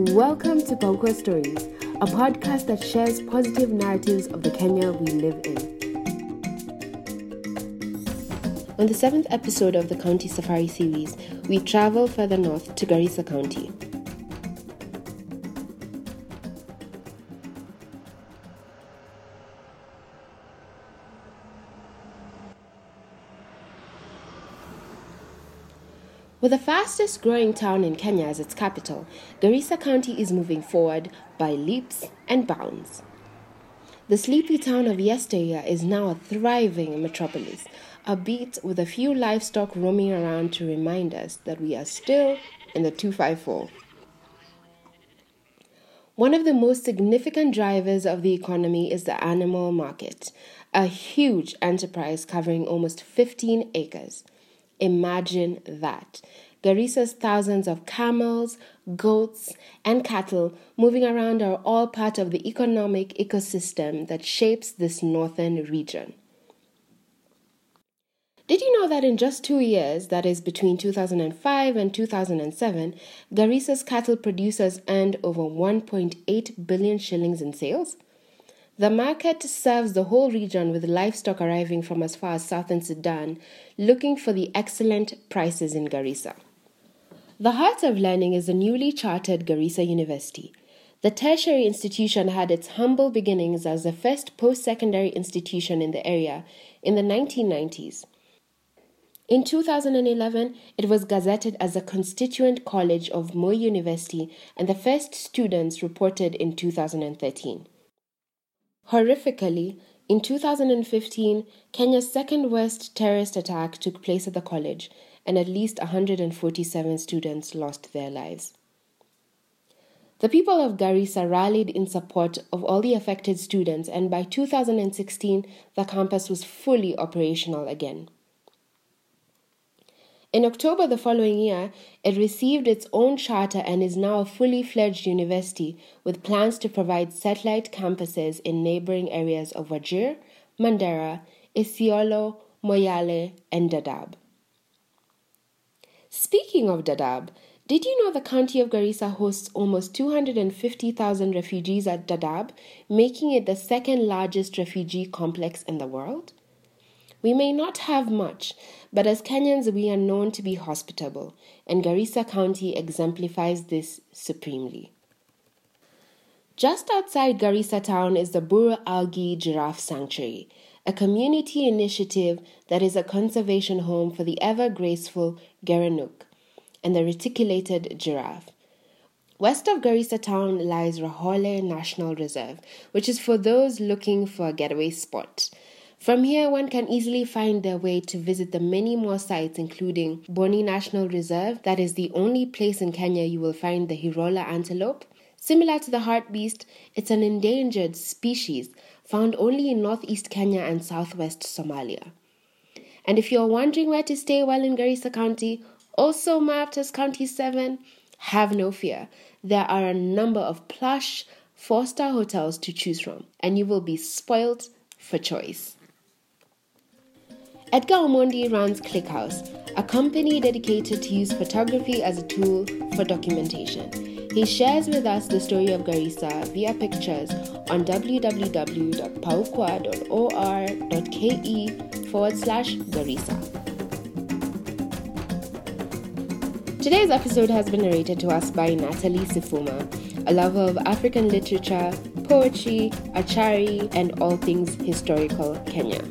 Welcome to Paukwa Stories, a podcast that shares positive narratives of the Kenya we live in. On the seventh episode of the County Safari series, we travel further north to Garissa County. With the fastest growing town in Kenya as its capital, Garissa County is moving forward by leaps and bounds. The sleepy town of yesteryear is now a thriving metropolis, albeit with a few livestock roaming around to remind us that we are still in the 254. One of the most significant drivers of the economy is the animal market, a huge enterprise covering almost 15 acres. Imagine that. Garissa's thousands of camels, goats, and cattle moving around are all part of the economic ecosystem that shapes this northern region. Did you know that in just two years, that is between 2005 and 2007, Garissa's cattle producers earned over 1.8 billion shillings in sales? The market serves the whole region with livestock arriving from as far as southern Sudan, looking for the excellent prices in Garissa. The heart of learning is the newly chartered Garissa University. The tertiary institution had its humble beginnings as the first post secondary institution in the area in the 1990s. In 2011, it was gazetted as a constituent college of Moi University, and the first students reported in 2013. Horrifically, in 2015, Kenya's second worst terrorist attack took place at the college, and at least 147 students lost their lives. The people of Garissa rallied in support of all the affected students, and by 2016, the campus was fully operational again. In October the following year, it received its own charter and is now a fully fledged university with plans to provide satellite campuses in neighboring areas of Wajir, Mandera, Isiolo, Moyale, and Dadaab. Speaking of Dadaab, did you know the county of Garissa hosts almost 250,000 refugees at Dadaab, making it the second largest refugee complex in the world? We may not have much, but as Kenyans, we are known to be hospitable, and Garissa County exemplifies this supremely. Just outside Garissa town is the Bour Algi Giraffe Sanctuary, a community initiative that is a conservation home for the ever graceful Gerenuk and the reticulated giraffe. West of Garissa town lies Rahole National Reserve, which is for those looking for a getaway spot. From here, one can easily find their way to visit the many more sites, including Boni National Reserve, that is the only place in Kenya you will find the Hirola antelope. Similar to the hartebeest, it's an endangered species found only in northeast Kenya and southwest Somalia. And if you're wondering where to stay while in Garissa County, also mapped as County 7, have no fear. There are a number of plush four star hotels to choose from, and you will be spoilt for choice. Edgar Omondi runs ClickHouse, a company dedicated to use photography as a tool for documentation. He shares with us the story of Garissa via pictures on www.paukwa.or.ke forward slash Garissa. Today's episode has been narrated to us by Natalie Sifuma, a lover of African literature, poetry, achari, and all things historical Kenya.